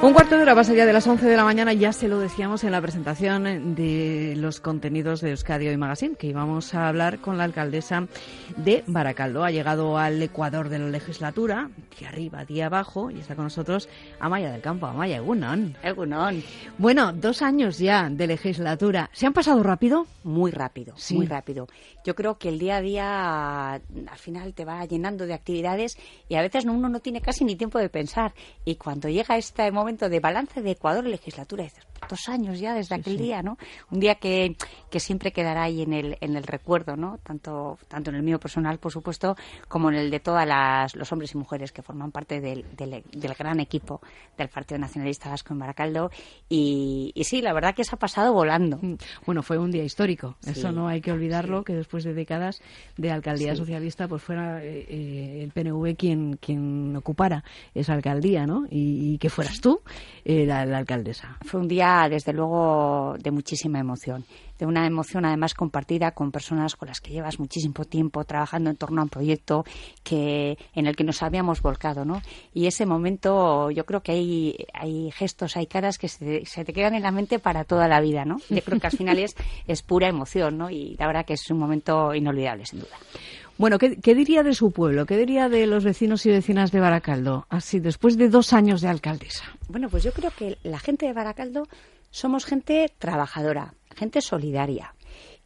Un cuarto de hora pasa ya de las 11 de la mañana, ya se lo decíamos en la presentación de los contenidos de Euskadi Hoy Magazine, que íbamos a hablar con la alcaldesa de Baracaldo. Ha llegado al Ecuador de la legislatura, día arriba, día abajo, y está con nosotros Amaya del Campo. Amaya, Egunon. Egunon. Bueno, dos años ya de legislatura. ¿Se han pasado rápido? Muy rápido, muy rápido. Yo creo que el día a día al final te va llenando de actividades y a veces uno no tiene casi ni tiempo de pensar. Y cuando llega este momento de balance de Ecuador legislatura. dices, dos años ya desde aquel día, ¿no? Un día que, que siempre quedará ahí en el, en el recuerdo, ¿no? Tanto, tanto en el mío personal, por supuesto, como en el de todos los hombres y mujeres que forman parte del, del, gran equipo del Partido Nacionalista Vasco en Baracaldo. Y, y, sí, la verdad que se ha pasado volando. Mm. Bueno, fue un día histórico. Eso no hay que olvidarlo, que después de décadas de alcaldía socialista, pues fuera eh, eh, el PNV quien, quien ocupara esa alcaldía, ¿no? Y, y que fueras tú eh, la alcaldesa. Fue un día desde luego, de muchísima emoción. De una emoción, además, compartida con personas con las que llevas muchísimo tiempo trabajando en torno a un proyecto que, en el que nos habíamos volcado, ¿no? Y ese momento, yo creo que hay, hay gestos, hay caras que se, te quedan en la mente para toda la vida, ¿no? Yo creo que al final es, es pura emoción, ¿no? Y la verdad que es un momento inolvidable, sin duda. Bueno, ¿qué, ¿qué, diría de su pueblo? ¿Qué diría de los vecinos y vecinas de Baracaldo? Así, después de dos años de alcaldesa. Bueno, pues yo creo que la gente de Baracaldo somos gente trabajadora, gente solidaria.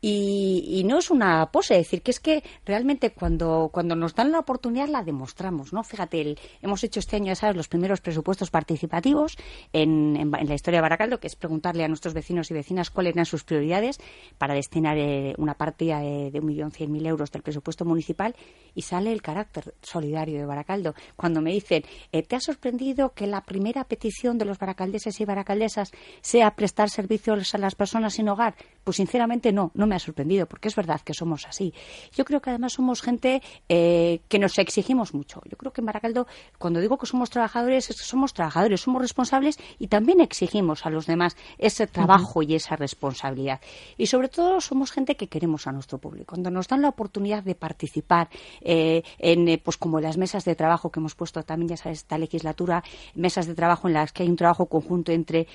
Y, no es una pose, es decir, que es que realmente cuando, cuando nos dan la oportunidad la demostramos, ¿no? Fíjate, hemos hecho este año, ya sabes, los primeros presupuestos participativos en, en, la historia de Baracaldo, que es preguntarle a nuestros vecinos y vecinas cuáles eran sus prioridades para destinar eh, una partida de, cien mil euros del presupuesto municipal y sale el carácter solidario de Baracaldo. Cuando me dicen, eh, ¿te ha sorprendido que la primera petición de los baracaldeses y baracaldesas sea prestar servicios a las personas sin hogar? Pues sinceramente no, no me ha sorprendido, porque es verdad que somos así. Yo creo que además somos gente eh, que nos exigimos mucho. Yo creo que en Baracaldo, cuando digo que somos trabajadores, es que somos trabajadores, somos responsables y también exigimos a los demás ese trabajo y esa responsabilidad. Y sobre todo somos gente que queremos a nuestro público. Cuando nos dan la oportunidad de participar eh, en, eh, pues como las mesas de trabajo que hemos puesto también, ya sabes, esta legislatura, mesas de trabajo en las que hay un trabajo conjunto entre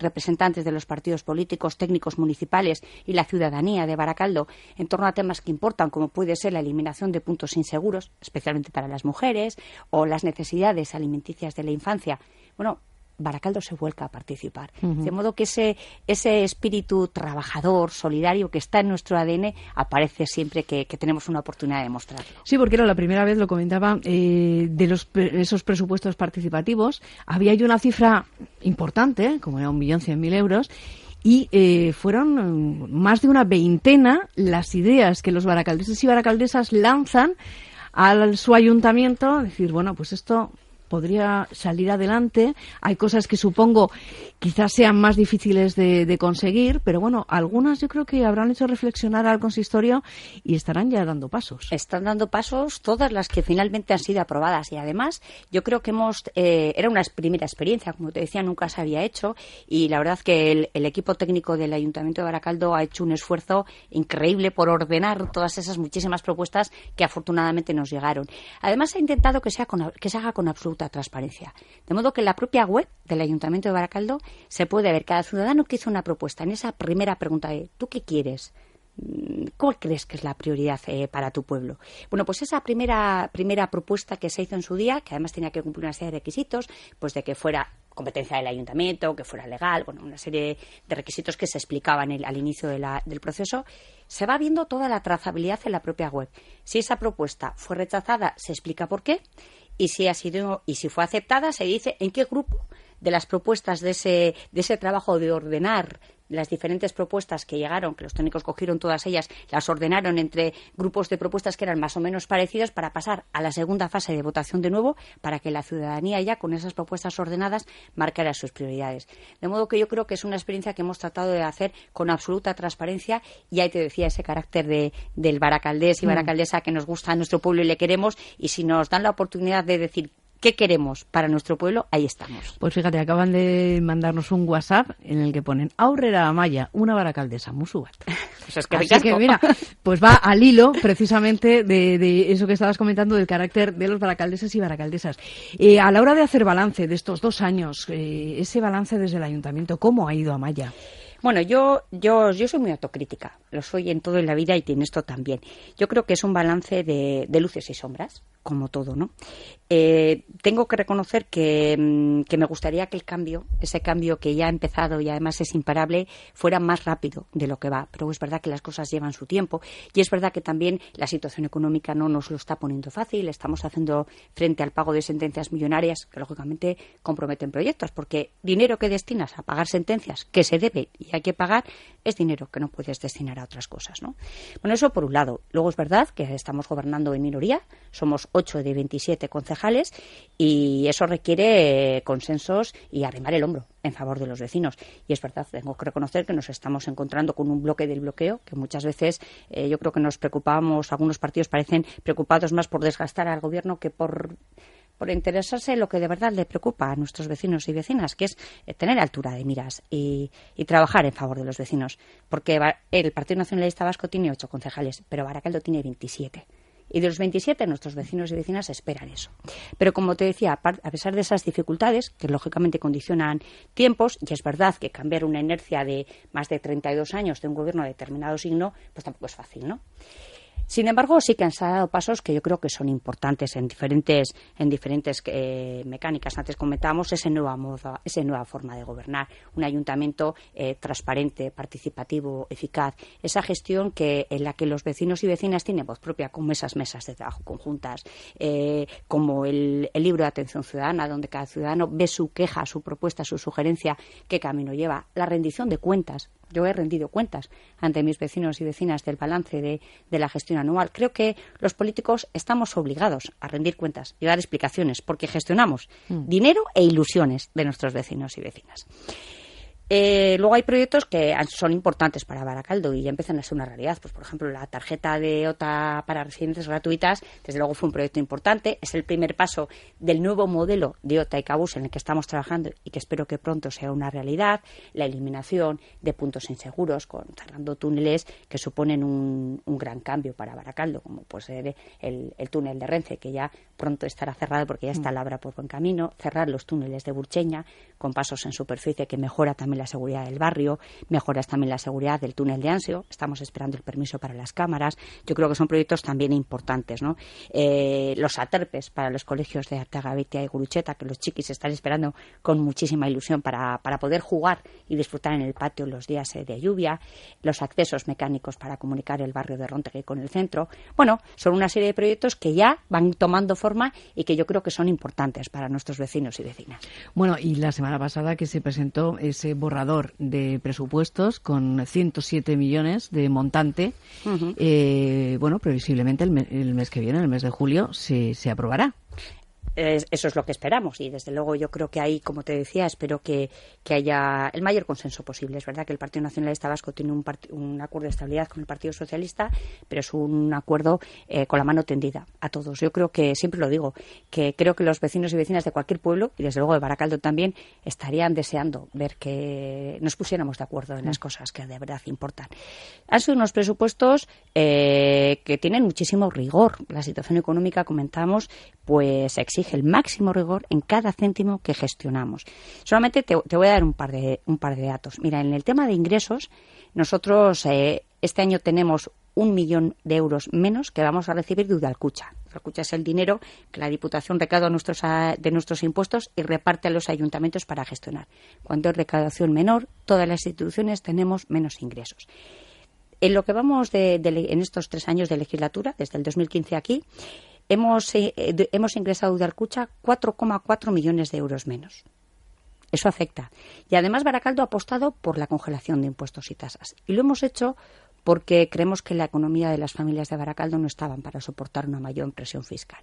representantes de los partidos políticos, técnicos municipales y la ciudadanía de Baracaldo en torno a temas que importan, como puede ser la eliminación de puntos inseguros, especialmente para las mujeres, o las necesidades alimenticias de la infancia. Bueno, Baracaldo se vuelca a participar. De modo que ese, ese espíritu trabajador, solidario que está en nuestro ADN aparece siempre que, tenemos una oportunidad de mostrarlo. Sí, porque era la primera vez, lo comentaba, eh, de los, esos presupuestos participativos. Había ya una cifra importante, como era un millón cien mil euros, y eh, fueron mm, más de una veintena las ideas que los baracaldeses y baracaldesas lanzan al su ayuntamiento, decir, bueno, pues esto podría salir adelante. Hay cosas que supongo quizás sean más difíciles de, conseguir, pero bueno, algunas yo creo que habrán hecho reflexionar al consistorio y estarán ya dando pasos. Están dando pasos todas las que finalmente han sido aprobadas y además yo creo que hemos eh, era una primera experiencia, como te decía, nunca se había hecho y la verdad que el, equipo técnico del Ayuntamiento de Baracaldo ha hecho un esfuerzo increíble por ordenar todas esas muchísimas propuestas que afortunadamente nos llegaron. Además ha intentado que, sea que se haga con absoluta transparencia, de modo que en la propia web del Ayuntamiento de Baracaldo se puede ver cada ciudadano que hizo una propuesta. En esa primera pregunta de ¿tú qué quieres? Mm, ¿Cuál crees que es la prioridad eh, para tu pueblo? Bueno, pues esa primera, primera propuesta que se hizo en su día, que además tenía que cumplir una serie de requisitos, pues de que fuera competencia del ayuntamiento, que fuera legal, bueno, una serie de requisitos que se explicaban al inicio del proceso, se va viendo toda la trazabilidad en la propia web. Si esa propuesta fue rechazada, se explica por qué, y si ha sido, y si fue aceptada, se dice en qué grupo de las propuestas de ese, de ese trabajo de ordenar las diferentes propuestas que llegaron, que los técnicos cogieron todas ellas, las ordenaron entre grupos de propuestas que eran más o menos parecidos para pasar a la segunda fase de votación de nuevo, para que la ciudadanía ya con esas propuestas ordenadas marcara sus prioridades. De modo que yo creo que es una experiencia que hemos tratado de hacer con absoluta transparencia y ahí te decía ese carácter de, del baracaldés y mm. baracaldesa que nos gusta a nuestro pueblo y le queremos y si nos dan la oportunidad de decir qué queremos para nuestro pueblo, ahí estamos. Pues fíjate, acaban de mandarnos un WhatsApp en el que ponen Aurrera Amaya, una baracaldesa, Musubat. Pues es que, Así que mira, pues va al hilo precisamente de, eso que estabas comentando del carácter de los baracaldeses y baracaldesas. Eh, a la hora de hacer balance de estos dos años, eh, ese balance desde el ayuntamiento, ¿cómo ha ido Amaya? Bueno, yo, yo, yo soy muy autocrítica, lo soy en todo en la vida y en esto también. Yo creo que es un balance de, de luces y sombras como todo, ¿no? Eh, tengo que reconocer mm, que, me gustaría que el cambio, ese cambio que ya ha empezado y además es imparable, fuera más rápido de lo que va. Pero es verdad que las cosas llevan su tiempo y es verdad que también la situación económica no nos lo está poniendo fácil. Estamos haciendo frente al pago de sentencias millonarias que lógicamente comprometen proyectos, porque dinero que destinas a pagar sentencias que se debe y hay que pagar es dinero que no puedes destinar a otras cosas, ¿no? Bueno, eso por un lado. Luego es verdad que estamos gobernando en minoría, somos 8 de 27 concejales y eso requiere consensos y arrimar el hombro en favor de los vecinos. Y es verdad, tengo que reconocer que nos estamos encontrando con un bloque del bloqueo, que muchas veces eh, yo creo que nos preocupamos, algunos partidos parecen preocupados más por desgastar al gobierno que por por interesarse en lo que de verdad le preocupa a nuestros vecinos y vecinas, que es eh, tener altura de miras y, y, trabajar en favor de los vecinos. Porque el Partido Nacionalista Vasco tiene ocho concejales, pero Baracaldo tiene 27. Y de los 27, nuestros vecinos y vecinas esperan eso. Pero como te decía, a pesar de esas dificultades, que lógicamente condicionan tiempos, y es verdad que cambiar una inercia de más de 32 años de un gobierno de determinado signo, pues tampoco es fácil, ¿no? Sin embargo, sí que han dado pasos que yo creo que son importantes en diferentes, en diferentes eh, mecánicas. Antes comentábamos esa nueva, moda, esa nueva forma de gobernar, un ayuntamiento eh, transparente, participativo, eficaz, esa gestión que, en la que los vecinos y vecinas tienen voz propia, como esas mesas de trabajo conjuntas, eh, como el, el libro de atención ciudadana, donde cada ciudadano ve su queja, su propuesta, su sugerencia, qué camino lleva, la rendición de cuentas, yo he rendido cuentas ante mis vecinos y vecinas del balance de, la gestión anual. Creo que los políticos estamos obligados a rendir cuentas y dar explicaciones porque gestionamos mm. dinero e ilusiones de nuestros vecinos y vecinas. Eh, luego hay proyectos que son importantes para Baracaldo y ya empiezan a ser una realidad. Pues, por ejemplo, la tarjeta de OTA para residencias gratuitas, desde luego fue un proyecto importante. Es el primer paso del nuevo modelo de OTA y Cabus en el que estamos trabajando y que espero que pronto sea una realidad. La eliminación de puntos inseguros, con, cerrando túneles que suponen un, gran cambio para Baracaldo, como puede ser el, túnel de Rence, que ya pronto estará cerrado porque ya está mm. la obra por buen camino. Cerrar los túneles de Burcheña con pasos en superficie que mejora también la seguridad del barrio, mejoras también la seguridad del túnel de Ansio, estamos esperando el permiso para las cámaras, yo creo que son proyectos también importantes, ¿no? Eh, los aterpes para los colegios de Arteaga, y Gurucheta, que los chiquis están esperando con muchísima ilusión para, para poder jugar y disfrutar en el patio los días eh, de lluvia, los accesos mecánicos para comunicar el barrio de Rontegui con el centro. Bueno, son una serie de proyectos que ya van tomando forma y que yo creo que son importantes para nuestros vecinos y vecinas. Bueno, y la semana pasada que se presentó ese borrador de presupuestos con 107 millones de montante. Eh, bueno, previsiblemente el, el, mes que viene, el mes de julio, se, se aprobará eso es lo que esperamos y desde luego yo creo que ahí, como te decía, espero que, haya el mayor consenso posible. Es verdad que el Partido Nacionalista Vasco tiene un, un acuerdo de estabilidad con el Partido Socialista, pero es un acuerdo eh, con la mano tendida a todos. Yo creo que, siempre lo digo, que creo que los vecinos y vecinas de cualquier pueblo, y desde luego de Baracaldo también, estarían deseando ver que nos pusiéramos de acuerdo en las mm. cosas que de verdad importan. Han sido unos presupuestos eh, que tienen muchísimo rigor. La situación económica, comentamos, pues exige el máximo rigor en cada céntimo que gestionamos. Solamente te, voy a dar un par, de, un par de datos. Mira, en el tema de ingresos, nosotros eh, este año tenemos un millón de euros menos que vamos a recibir de Udalcucha. Udalcucha es el dinero que la Diputación recauda nuestros, de nuestros impuestos y reparte a los ayuntamientos para gestionar. Cuando hay recaudación menor, todas las instituciones tenemos menos ingresos. En lo que vamos de, en estos tres años de legislatura, desde el 2015 aquí, hemos, eh, hemos ingresado de Arcucha 4,4 millones de euros menos. Eso afecta. Y además Baracaldo ha apostado por la congelación de impuestos y tasas. Y lo hemos hecho porque creemos que la economía de las familias de Baracaldo no estaban para soportar una mayor presión fiscal.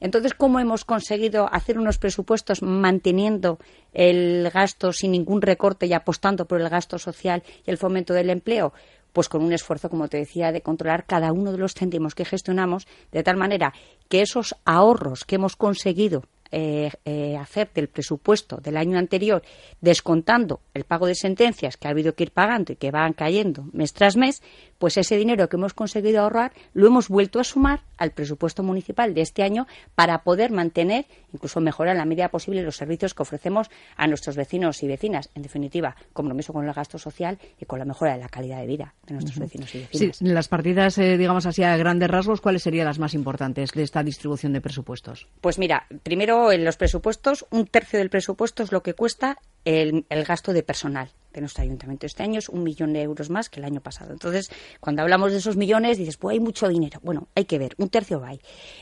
Entonces, ¿cómo hemos conseguido hacer unos presupuestos manteniendo el gasto sin ningún recorte y apostando por el gasto social y el fomento del empleo? Pues con un esfuerzo, como te decía, de controlar cada uno de los céntimos que gestionamos, de tal manera que esos ahorros que hemos conseguido eh, eh, hacer del presupuesto del año anterior, descontando el pago de sentencias que ha habido que ir pagando y que van cayendo mes tras mes, pues ese dinero que hemos conseguido ahorrar lo hemos vuelto a sumar al presupuesto municipal de este año para poder mantener, incluso mejorar en la medida posible, los servicios que ofrecemos a nuestros vecinos y vecinas. En definitiva, compromiso con el gasto social y con la mejora de la calidad de vida de nuestros vecinos y vecinas. Sí, las partidas, eh, digamos así, a grandes rasgos, ¿cuáles serían las más importantes de esta distribución de presupuestos? Pues mira, primero en los presupuestos, un tercio del presupuesto es lo que cuesta el, el gasto de personal de nuestro ayuntamiento. Este año es un millón de euros más que el año pasado. Entonces, cuando hablamos de esos millones, dices, pues hay mucho dinero. Bueno, hay que ver, un tercio va ahí.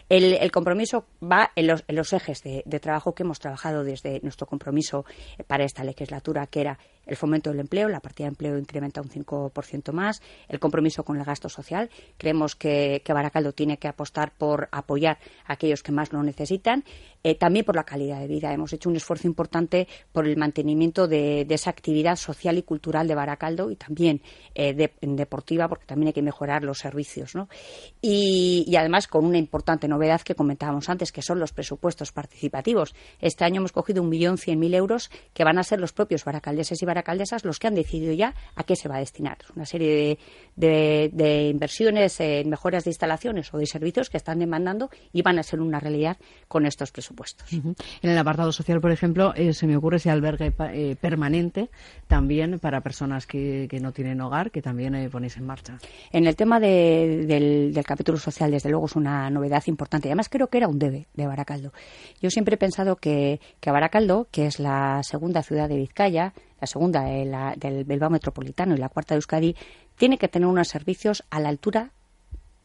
El, compromiso va en los, en los ejes de, trabajo que hemos trabajado desde nuestro compromiso para esta legislatura, que era el fomento del empleo, la partida de empleo incrementa un 5% más, el compromiso con el gasto social. Creemos que, que, Baracaldo tiene que apostar por apoyar a aquellos que más lo necesitan, eh, también por la calidad de vida. Hemos hecho un esfuerzo importante por el mantenimiento de, de esa actividad social y cultural de Baracaldo y también eh, de, deportiva, porque también hay que mejorar los servicios. ¿no? Y, además con una importante novedad que comentábamos antes, que son los presupuestos participativos. Este año hemos cogido un millón cien mil euros que van a ser los propios baracaldeses y baracaldesas los que han decidido ya a qué se va a destinar. Una serie de, de, de inversiones en mejoras de instalaciones o de servicios que están demandando y van a ser una realidad con estos presupuestos. Uh -huh. En el apartado social, por ejemplo, eh, se me ocurre ese albergue eh, permanente también para personas que, que, no tienen hogar, que también eh, ponéis en marcha. En el tema de, del, del, capítulo social, desde luego, es una novedad importante. Además, creo que era un debe de Baracaldo. Yo siempre he pensado que, que Baracaldo, que es la segunda ciudad de Vizcaya, la segunda de la, del Bilbao Metropolitano y la cuarta de Euskadi, tiene que tener unos servicios a la altura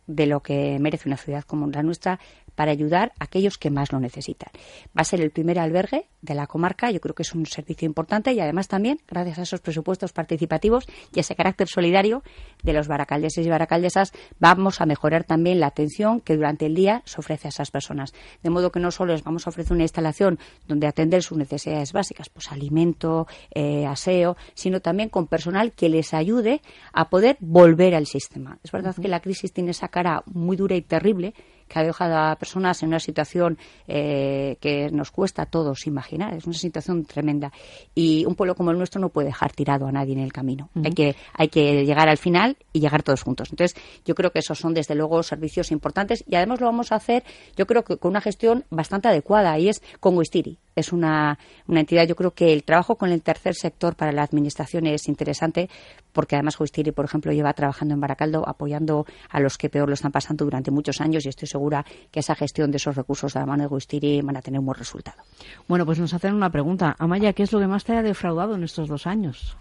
de lo que merece una ciudad como la nuestra para ayudar a aquellos que más lo necesitan. Va a ser el primer albergue de la comarca, yo creo que es un servicio importante y además también, gracias a esos presupuestos participativos y ese carácter solidario de los baracaldeses y baracaldesas, vamos a mejorar también la atención que durante el día se ofrece a esas personas. De modo que no solo les vamos a ofrecer una instalación donde atender sus necesidades básicas, pues alimento, eh, aseo, sino también con personal que les ayude a poder volver al sistema. Es verdad uh -huh. que la crisis tiene esa cara muy dura y terrible que ha dejado a personas en una situación eh, que nos cuesta a todos imaginar. Es una situación tremenda. Y un pueblo como el nuestro no puede dejar tirado a nadie en el camino. Uh -huh. hay, que, hay que llegar al final y llegar todos juntos. Entonces, yo creo que esos son, desde luego, servicios importantes y además lo vamos a hacer, yo creo que con una gestión bastante adecuada y es con Wistiri. Es una, una entidad, yo creo que el trabajo con el tercer sector para la administración es interesante porque además Wistiri, por ejemplo, lleva trabajando en Baracaldo apoyando a los que peor lo están pasando durante muchos años y estoy segura que esa gestión de esos recursos de la mano de Guistiri van a tener un buen resultado. Bueno, pues nos hacen una pregunta. Amaya, ¿qué es lo que más te ha defraudado en estos dos años?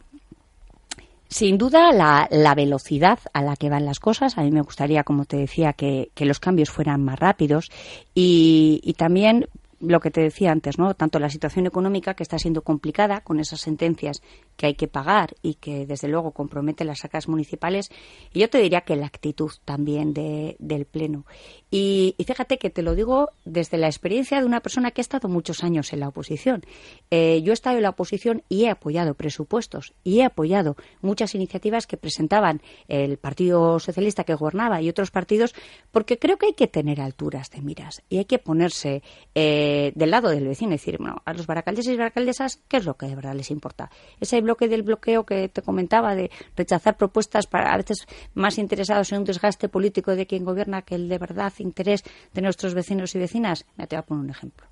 Sin duda, la, la, velocidad a la que van las cosas. A mí me gustaría, como te decía, que, que los cambios fueran más rápidos y, y también lo que te decía antes, ¿no? Tanto la situación económica que está siendo complicada con esas sentencias que hay que pagar y que desde luego compromete las sacas municipales y yo te diría que la actitud también de, del pleno y, y, fíjate que te lo digo desde la experiencia de una persona que ha estado muchos años en la oposición eh, yo he estado en la oposición y he apoyado presupuestos y he apoyado muchas iniciativas que presentaban el Partido Socialista que gobernaba y otros partidos porque creo que hay que tener alturas de miras y hay que ponerse eh, del lado del vecino y decir bueno, a los baracaldeses y baracaldesas ¿qué es lo que de verdad les importa? ese bloque del bloqueo que te comentaba de rechazar propuestas para a veces más interesados en un desgaste político de quien gobierna que el de verdad interés de nuestros vecinos y vecinas. Me te voy a poner un ejemplo.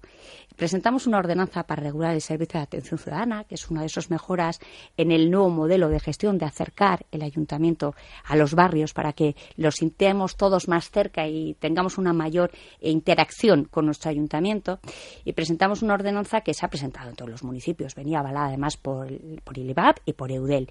Presentamos una ordenanza para regular el servicio de atención ciudadana, que es una de esas mejoras en el nuevo modelo de gestión de acercar el ayuntamiento a los barrios para que los sintamos todos más cerca y tengamos una mayor interacción con nuestro ayuntamiento. Y presentamos una ordenanza que se ha presentado en todos los municipios. Venía avalada además por, por y por EUDEL.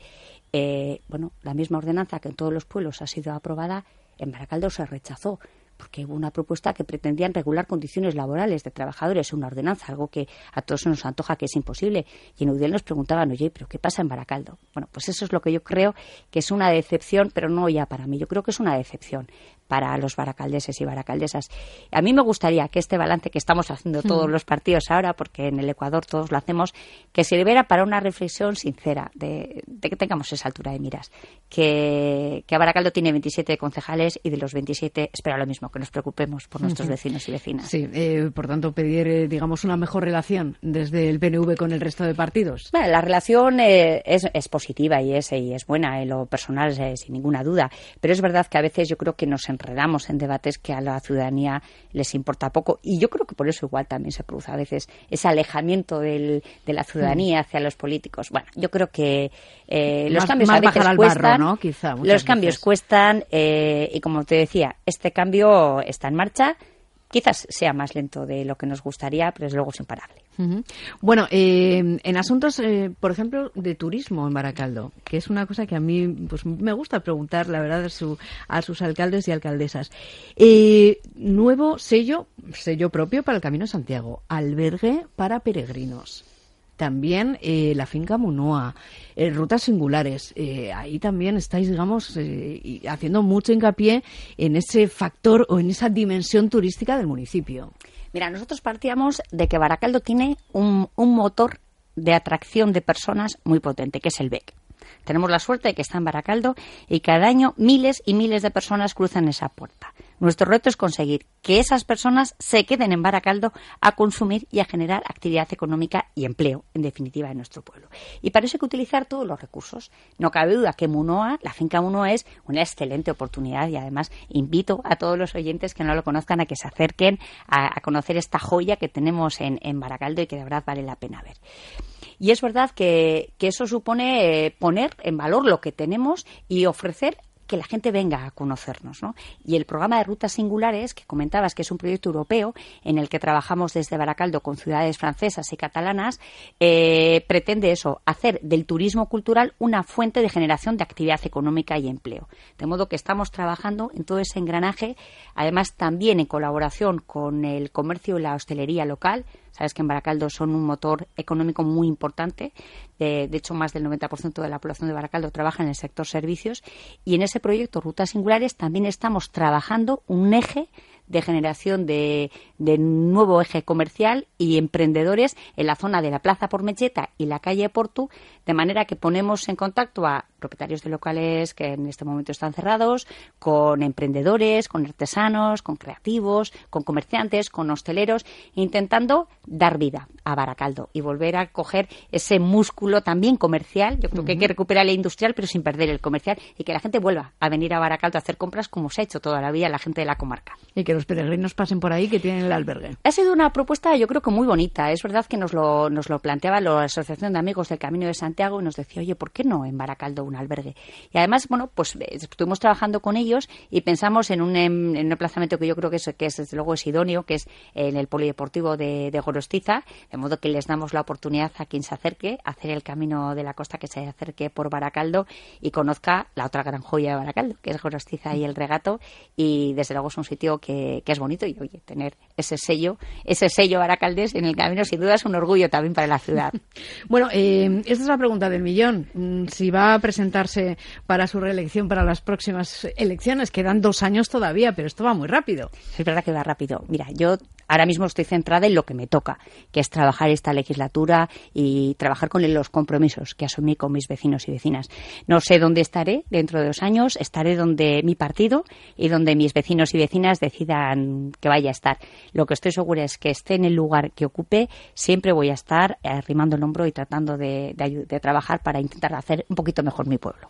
Eh, bueno, la misma ordenanza que en todos los pueblos ha sido aprobada, en Baracaldo se rechazó porque hubo una propuesta que pretendían regular condiciones laborales de trabajadores, una ordenanza, algo que a todos nos antoja que es imposible. Y en Udel nos preguntaban, oye, ¿pero qué pasa en Baracaldo? Bueno, pues eso es lo que yo creo que es una decepción, pero no ya para mí. Yo creo que es una decepción para los baracaldeses y baracaldesas. A mí me gustaría que este balance que estamos haciendo todos los partidos ahora, porque en el Ecuador todos lo hacemos, que sirviera para una reflexión sincera de, que tengamos esa altura de miras. Que, que Baracaldo tiene 27 concejales y de los 27 espera lo mismo, que nos preocupemos por nuestros vecinos y vecinas. Sí, eh, por tanto, pedir, eh, digamos, una mejor relación desde el PNV con el resto de partidos. Bueno, la relación eh, es, es, positiva y es, y es buena en lo personal, sin ninguna duda, pero es verdad que a veces yo creo que nos enredamos en debates que a la ciudadanía les importa poco y yo creo que por eso igual también se produce a veces ese alejamiento del, de la ciudadanía mm. hacia los políticos. Bueno, yo creo que eh, los cambios a veces cuestan, ¿no? Quizá, los cambios cuestan eh, y como te decía, este cambio está en marcha quizás sea más lento de lo que nos gustaría, pero es luego es imparable. Bueno, eh, en asuntos, eh, por ejemplo, de turismo en Baracaldo, que es una cosa que a mí pues, me gusta preguntar, la verdad, a, sus alcaldes y alcaldesas. Eh, nuevo sello, sello propio para el Camino Santiago, albergue para peregrinos también eh, la finca Munoa, eh, rutas singulares. Eh, ahí también estáis, digamos, haciendo mucho hincapié en ese factor o en esa dimensión turística del municipio. Mira, nosotros partíamos de que Baracaldo tiene un, un motor de atracción de personas muy potente, que es el BEC. Tenemos la suerte de que está en Baracaldo y cada año miles y miles de personas cruzan esa puerta. Nuestro reto es conseguir que esas personas se queden en Baracaldo a consumir y a generar actividad económica y empleo, en definitiva, en nuestro pueblo. Y para eso hay que utilizar todos los recursos. No cabe duda que Munoa, la finca Munoa, es una excelente oportunidad y además invito a todos los oyentes que no lo conozcan a que se acerquen a, conocer esta joya que tenemos en, Baracaldo y que de verdad vale la pena ver. Y es verdad que, eso supone eh, poner en valor lo que tenemos y ofrecer que la gente venga a conocernos. ¿no? Y el programa de rutas singulares, que comentabas que es un proyecto europeo en el que trabajamos desde Baracaldo con ciudades francesas y catalanas, eh, pretende eso, hacer del turismo cultural una fuente de generación de actividad económica y empleo. De modo que estamos trabajando en todo ese engranaje, además también en colaboración con el comercio y la hostelería local, Sabes que en Baracaldo son un motor económico muy importante. De, hecho, más del 90% de la población de Baracaldo trabaja en el sector servicios. Y en ese proyecto Rutas Singulares también estamos trabajando un eje de generación de, nuevo eje comercial y emprendedores en la zona de la Plaza Pormecheta y la calle Portu, de manera que ponemos en contacto a propietarios de locales que en este momento están cerrados, con emprendedores, con artesanos, con creativos, con comerciantes, con hosteleros, intentando dar vida a Baracaldo y volver a coger ese músculo también comercial. Yo creo que hay que recuperar el industrial, pero sin perder el comercial y que la gente vuelva a venir a Baracaldo a hacer compras como se ha hecho toda la vida la gente de la comarca. Y que los peregrinos pasen por ahí que tienen el albergue. Ha sido una propuesta, yo creo que muy bonita. Es verdad que nos lo, nos lo planteaba la Asociación de Amigos del Camino de Santiago y nos decía, oye, ¿por qué no en Baracaldo albergue. Y además, bueno, pues eh, estuvimos trabajando con ellos y pensamos en un, en, un emplazamiento que yo creo que es, que es, desde luego es idóneo, que es en el polideportivo de, de, Gorostiza, de modo que les damos la oportunidad a quien se acerque a hacer el camino de la costa, que se acerque por Baracaldo y conozca la otra gran joya de Baracaldo, que es Gorostiza y el regato. Y desde luego es un sitio que, que es bonito y, oye, tener ese sello, ese sello baracaldés en el camino, sin duda es un orgullo también para la ciudad. bueno, eh, esta es la pregunta del millón. Mm, si va a presentarse para su reelección para las próximas elecciones, quedan dos años todavía, pero esto va muy rápido. Es verdad que va rápido. Mira, yo ahora mismo estoy centrada en lo que me toca, que es trabajar esta legislatura y trabajar con los compromisos que asumí con mis vecinos y vecinas. No sé dónde estaré dentro de dos años, estaré donde mi partido y donde mis vecinos y vecinas decidan que vaya a estar. Lo que estoy segura es que esté en el lugar que ocupe, siempre voy a estar arrimando el hombro y tratando de, trabajar para intentar hacer un poquito mejor mi pueblo.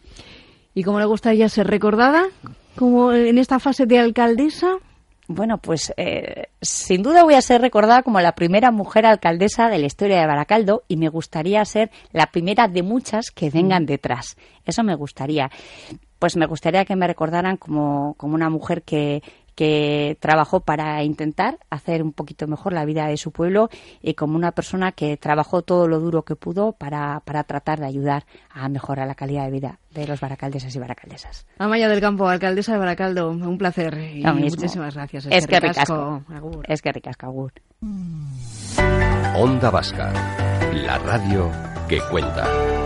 ¿Y cómo le gustaría ser recordada? como en esta fase de alcaldesa? Bueno, pues eh, sin duda voy a ser recordada como la primera mujer alcaldesa de la historia de Baracaldo y me gustaría ser la primera de muchas que vengan detrás. Eso me gustaría. Pues me gustaría que me recordaran como, como una mujer que, que trabajó para intentar hacer un poquito mejor la vida de su pueblo y como una persona que trabajó todo lo duro que pudo para, para tratar de ayudar a mejorar la calidad de vida de los baracaldeses y baracaldesas. Amaya del Campo, alcaldesa de Baracaldo, un placer y muchísimas gracias. Es, que ricasco. Es que ricasco, Agur. Onda Vasca, la radio que cuenta.